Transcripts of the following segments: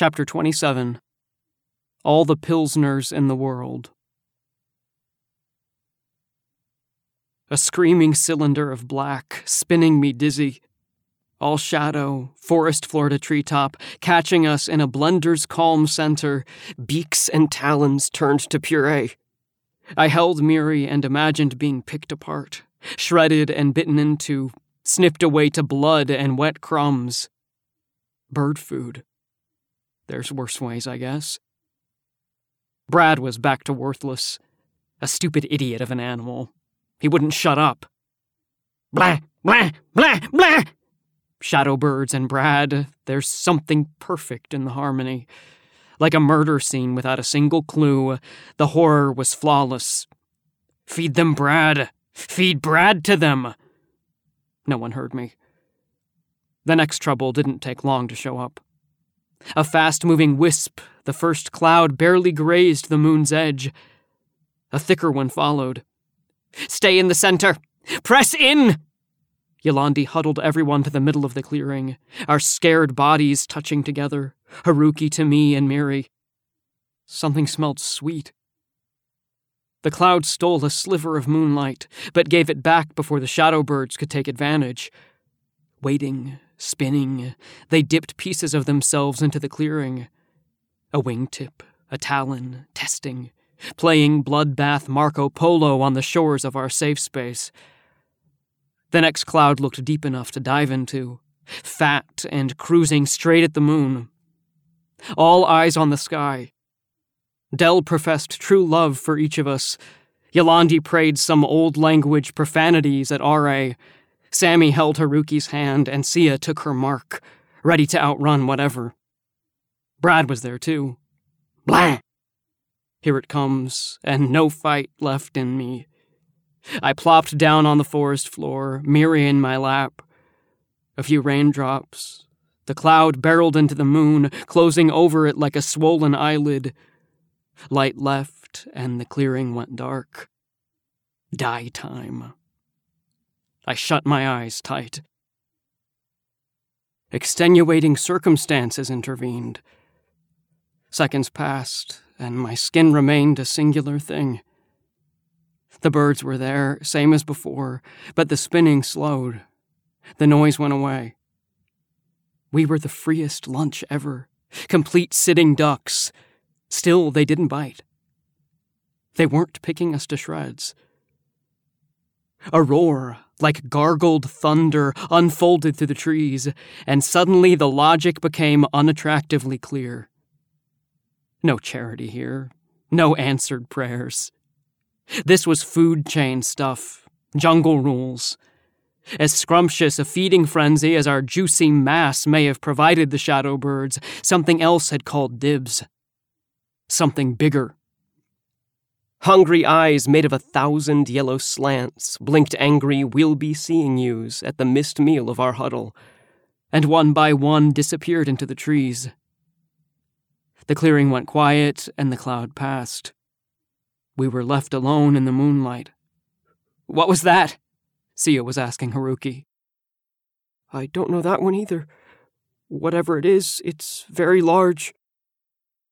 Chapter 27 All the Pilsners in the World. A screaming cylinder of black, spinning me dizzy. All shadow, forest Florida treetop, catching us in a blender's calm center, beaks and talons turned to puree. I held Miri and imagined being picked apart, shredded and bitten into, snipped away to blood and wet crumbs. Bird food. There's worse ways, I guess. Brad was back to worthless. A stupid idiot of an animal. He wouldn't shut up. Blah, blah, blah, blah! Shadow birds and Brad, there's something perfect in the harmony. Like a murder scene without a single clue, the horror was flawless. Feed them Brad! Feed Brad to them! No one heard me. The next trouble didn't take long to show up. A fast moving wisp, the first cloud barely grazed the moon's edge. A thicker one followed. Stay in the center! Press in! Yolandi huddled everyone to the middle of the clearing, our scared bodies touching together, Haruki to me and Miri. Something smelled sweet. The cloud stole a sliver of moonlight, but gave it back before the shadow birds could take advantage. Waiting, Spinning, they dipped pieces of themselves into the clearing. A wingtip, a talon, testing, playing bloodbath Marco Polo on the shores of our safe space. The next cloud looked deep enough to dive into, fat and cruising straight at the moon. All eyes on the sky. Dell professed true love for each of us. Yolandi prayed some old language profanities at R.A., Sammy held Haruki's hand, and Sia took her mark, ready to outrun whatever. Brad was there too. Blah! Here it comes, and no fight left in me. I plopped down on the forest floor, Miri in my lap. A few raindrops. The cloud barreled into the moon, closing over it like a swollen eyelid. Light left, and the clearing went dark. Die time. I shut my eyes tight. Extenuating circumstances intervened. Seconds passed, and my skin remained a singular thing. The birds were there, same as before, but the spinning slowed. The noise went away. We were the freest lunch ever, complete sitting ducks. Still, they didn't bite. They weren't picking us to shreds. A roar, like gargled thunder, unfolded through the trees, and suddenly the logic became unattractively clear. No charity here, no answered prayers. This was food chain stuff, jungle rules. As scrumptious a feeding frenzy as our juicy mass may have provided the shadow birds, something else had called dibs. Something bigger Hungry eyes made of a thousand yellow slants blinked angry we'll be seeing yous at the missed meal of our huddle, and one by one disappeared into the trees. The clearing went quiet and the cloud passed. We were left alone in the moonlight. What was that? Sia was asking Haruki. I don't know that one either. Whatever it is, it's very large.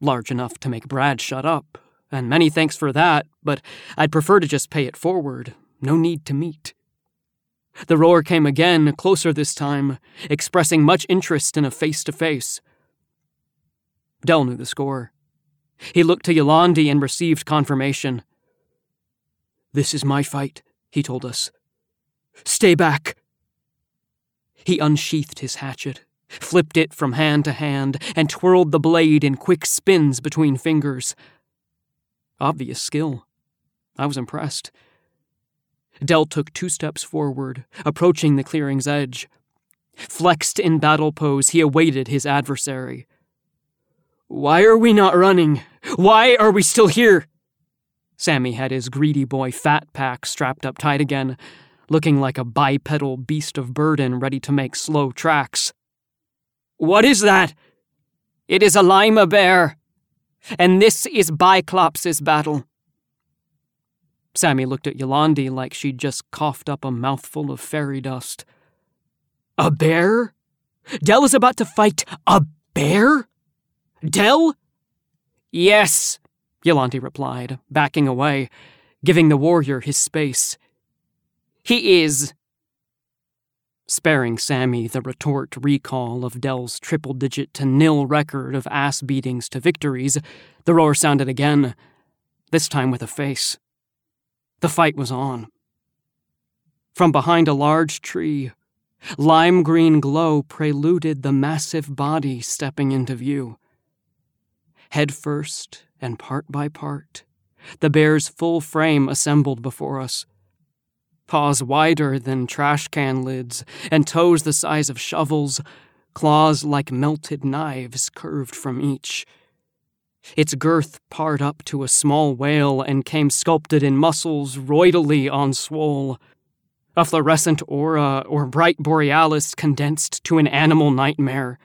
Large enough to make Brad shut up, and many thanks for that, but I'd prefer to just pay it forward. No need to meet. The roar came again, closer this time, expressing much interest in a face to face. Dell knew the score. He looked to Yolandi and received confirmation. This is my fight, he told us. Stay back. He unsheathed his hatchet, flipped it from hand to hand, and twirled the blade in quick spins between fingers. Obvious skill. I was impressed. Dell took two steps forward, approaching the clearing's edge. Flexed in battle pose, he awaited his adversary. Why are we not running? Why are we still here? Sammy had his greedy boy fat pack strapped up tight again, looking like a bipedal beast of burden ready to make slow tracks. What is that? It is a lima bear, and this is Biclops' battle. Sammy looked at Yolandi like she'd just coughed up a mouthful of fairy dust. A bear? Dell is about to fight a bear? Dell? Yes, Yolandi replied, backing away, giving the warrior his space. He is. Sparing Sammy the retort recall of Dell's triple digit to nil record of ass beatings to victories, the roar sounded again, this time with a face. The fight was on. From behind a large tree, lime green glow preluded the massive body stepping into view. Head first and part by part, the bear's full frame assembled before us. Paws wider than trash can lids, and toes the size of shovels, claws like melted knives curved from each. Its girth parred up to a small whale and came sculpted in muscles roidally on swole. A fluorescent aura or bright borealis condensed to an animal nightmare.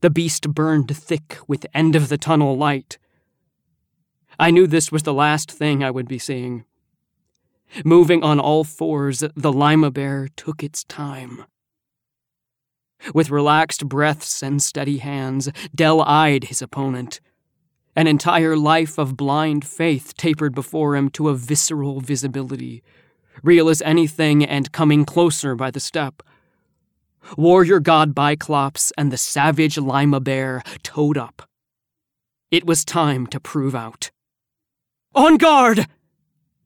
The beast burned thick with end of the tunnel light. I knew this was the last thing I would be seeing. Moving on all fours, the lima bear took its time. With relaxed breaths and steady hands, Dell eyed his opponent. An entire life of blind faith tapered before him to a visceral visibility, real as anything and coming closer by the step. Warrior god Biclops and the savage Lima bear towed up. It was time to prove out. On guard!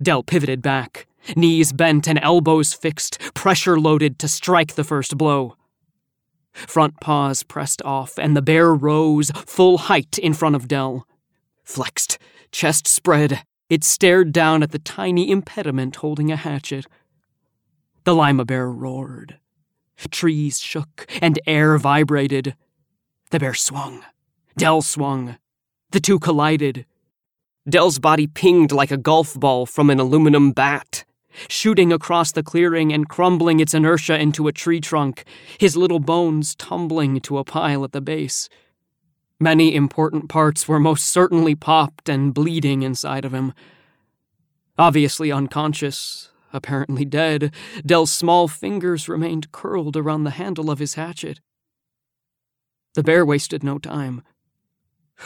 Dell pivoted back, knees bent and elbows fixed, pressure loaded to strike the first blow. Front paws pressed off, and the bear rose full height in front of Dell. Flexed, chest spread, it stared down at the tiny impediment holding a hatchet. The lima bear roared. Trees shook and air vibrated. The bear swung. Dell swung. The two collided. Dell's body pinged like a golf ball from an aluminum bat, shooting across the clearing and crumbling its inertia into a tree trunk, his little bones tumbling to a pile at the base. Many important parts were most certainly popped and bleeding inside of him. Obviously unconscious, apparently dead, Dell's small fingers remained curled around the handle of his hatchet. The bear wasted no time.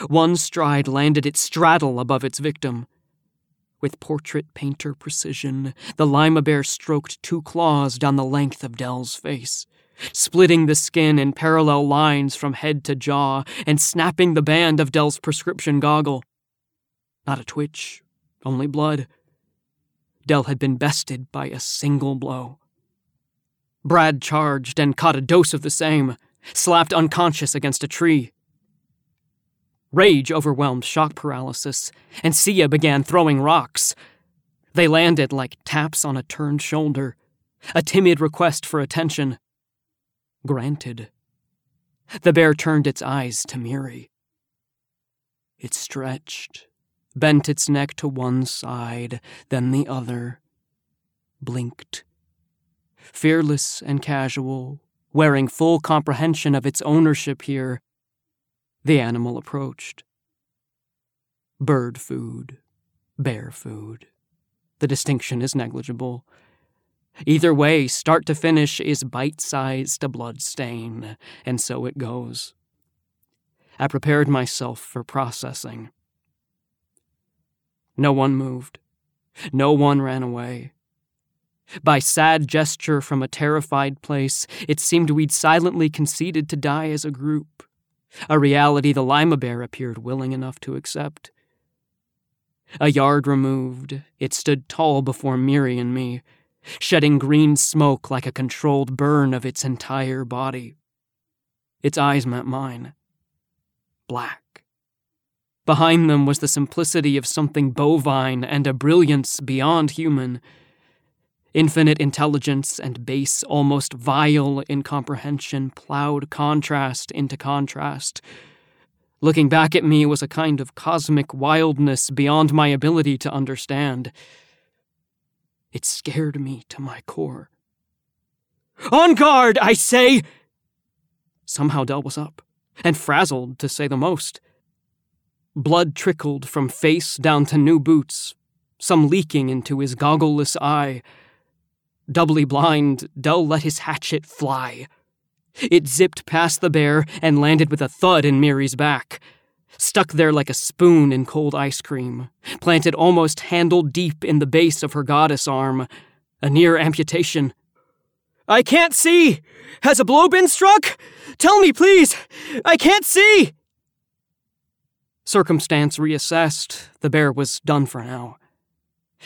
One stride landed its straddle above its victim. With portrait painter precision, the lima bear stroked two claws down the length of Dell's face splitting the skin in parallel lines from head to jaw and snapping the band of Dell's prescription goggle. Not a twitch, only blood. Dell had been bested by a single blow. Brad charged and caught a dose of the same, slapped unconscious against a tree. Rage overwhelmed shock paralysis, and Sia began throwing rocks. They landed like taps on a turned shoulder, a timid request for attention. Granted. The bear turned its eyes to Miri. It stretched, bent its neck to one side, then the other, blinked. Fearless and casual, wearing full comprehension of its ownership here, the animal approached. Bird food, bear food. The distinction is negligible. Either way, start to finish is bite sized to blood stain, and so it goes. I prepared myself for processing. No one moved. No one ran away. By sad gesture from a terrified place, it seemed we'd silently conceded to die as a group, a reality the lima bear appeared willing enough to accept. A yard removed, it stood tall before Miri and me, shedding green smoke like a controlled burn of its entire body. Its eyes met mine. Black. Behind them was the simplicity of something bovine and a brilliance beyond human. Infinite intelligence and base, almost vile incomprehension plowed contrast into contrast. Looking back at me was a kind of cosmic wildness beyond my ability to understand. It scared me to my core. On guard, I say! Somehow Dell was up, and frazzled, to say the most. Blood trickled from face down to new boots, some leaking into his goggleless eye. Doubly blind, Dell let his hatchet fly. It zipped past the bear and landed with a thud in Miri's back. stuck there like a spoon in cold ice cream, planted almost handle deep in the base of her goddess arm, a near amputation. I can't see! Has a blow been struck? Tell me, please! I can't see! Circumstance reassessed, the bear was done for now.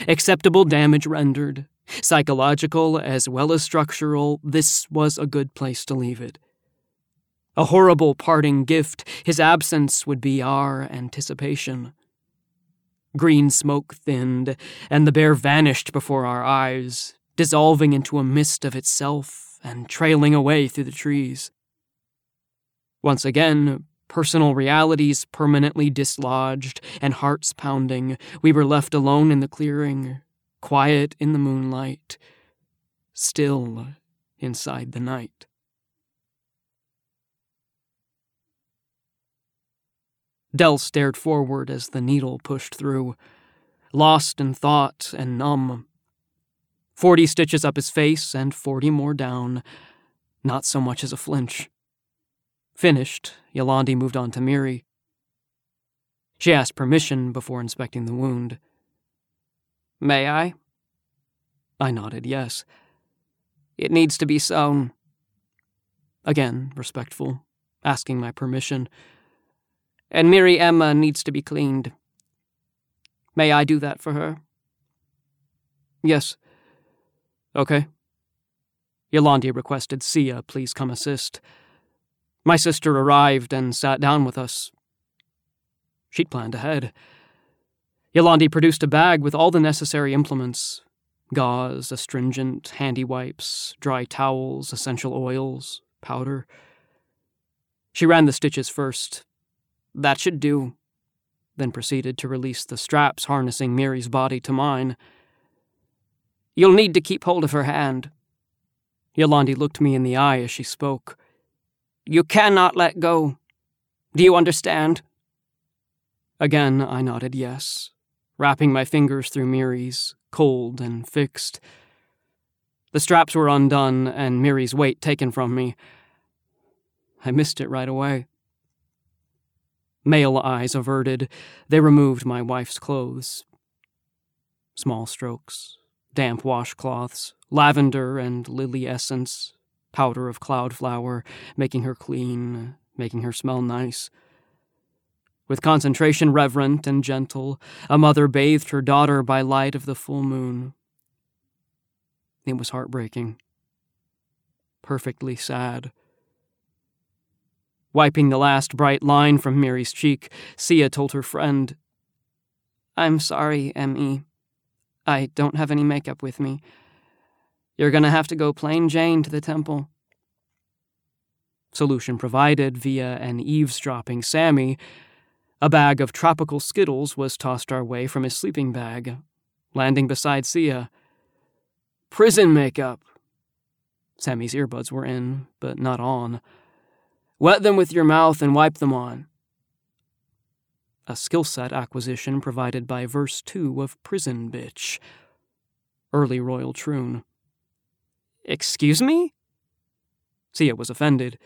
Acceptable damage rendered, psychological as well as structural, this was a good place to leave it. A horrible parting gift, his absence would be our anticipation. Green smoke thinned, and the bear vanished before our eyes, dissolving into a mist of itself and trailing away through the trees. Once again, personal realities permanently dislodged and hearts pounding, we were left alone in the clearing, quiet in the moonlight, still inside the night. Dell stared forward as the needle pushed through, lost in thought and numb. Forty stitches up his face and forty more down, not so much as a flinch. Finished, Yolandi moved on to Miri. She asked permission before inspecting the wound. May I? I nodded yes. It needs to be sewn. Again, respectful, asking my permission. And Miri Emma needs to be cleaned. May I do that for her? Yes. Okay. Yolandi requested Sia please come assist. My sister arrived and sat down with us. She'd planned ahead. Yolandi produced a bag with all the necessary implements gauze, astringent, handy wipes, dry towels, essential oils, powder. She ran the stitches first, that should do. Then proceeded to release the straps harnessing Miri's body to mine. You'll need to keep hold of her hand. Yolandi looked me in the eye as she spoke. You cannot let go. Do you understand? Again, I nodded yes, wrapping my fingers through Miri's, cold and fixed. The straps were undone and Miri's weight taken from me. I missed it right away. Male eyes averted, they removed my wife's clothes. Small strokes, damp washcloths, lavender and lily essence, powder of cloud flower, making her clean, making her smell nice. With concentration reverent and gentle, a mother bathed her daughter by light of the full moon. It was heartbreaking. Perfectly sad. Wiping the last bright line from Miri's cheek, Sia told her friend, I'm sorry, M.E. I don't have any makeup with me. You're gonna have to go plain Jane to the temple. Solution provided via an eavesdropping Sammy. A bag of tropical skittles was tossed our way from his sleeping bag, landing beside Sia. Prison makeup. Sammy's earbuds were in, but not on. Wet them with your mouth and wipe them on. A skill set acquisition provided by verse 2 of Prison Bitch. Early Royal Troon. Excuse me? Sia was offended.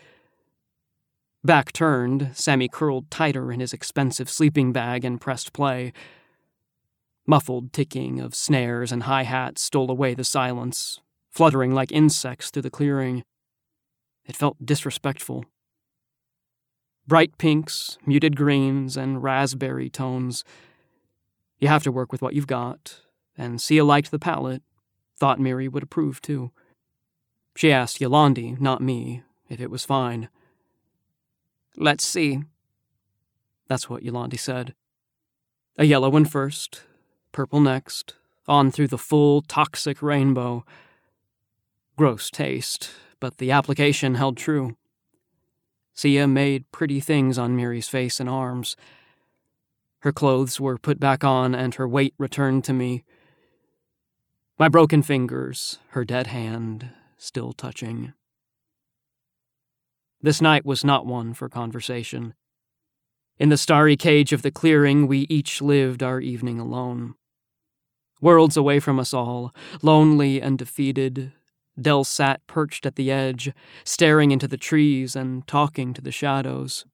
Back turned, Sammy curled tighter in his expensive sleeping bag and pressed play. Muffled ticking of snares and hi hats stole away the silence, fluttering like insects through the clearing. It felt disrespectful bright pinks, muted greens, and raspberry tones. You have to work with what you've got, and Sia liked the palette, thought Miri would approve too. She asked Yolandi, not me, if it was fine. Let's see. That's what Yolandi said. A yellow one first, purple next, on through the full toxic rainbow. Gross taste, but the application held true. Sia made pretty things on Miri's face and arms. Her clothes were put back on, and her weight returned to me. My broken fingers, her dead hand, still touching. This night was not one for conversation. In the starry cage of the clearing, we each lived our evening alone. Worlds away from us all, lonely and defeated, Dell sat perched at the edge, staring into the trees and talking to the shadows.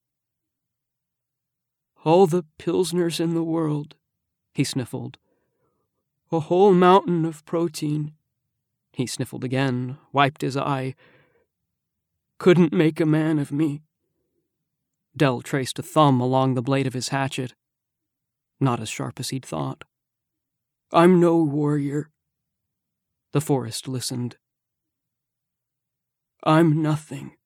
All the pilsners in the world, he sniffled. A whole mountain of protein. He sniffled again, wiped his eye. Couldn't make a man of me. Dell traced a thumb along the blade of his hatchet. Not as sharp as he'd thought. I'm no warrior. The forest listened. I'm nothing.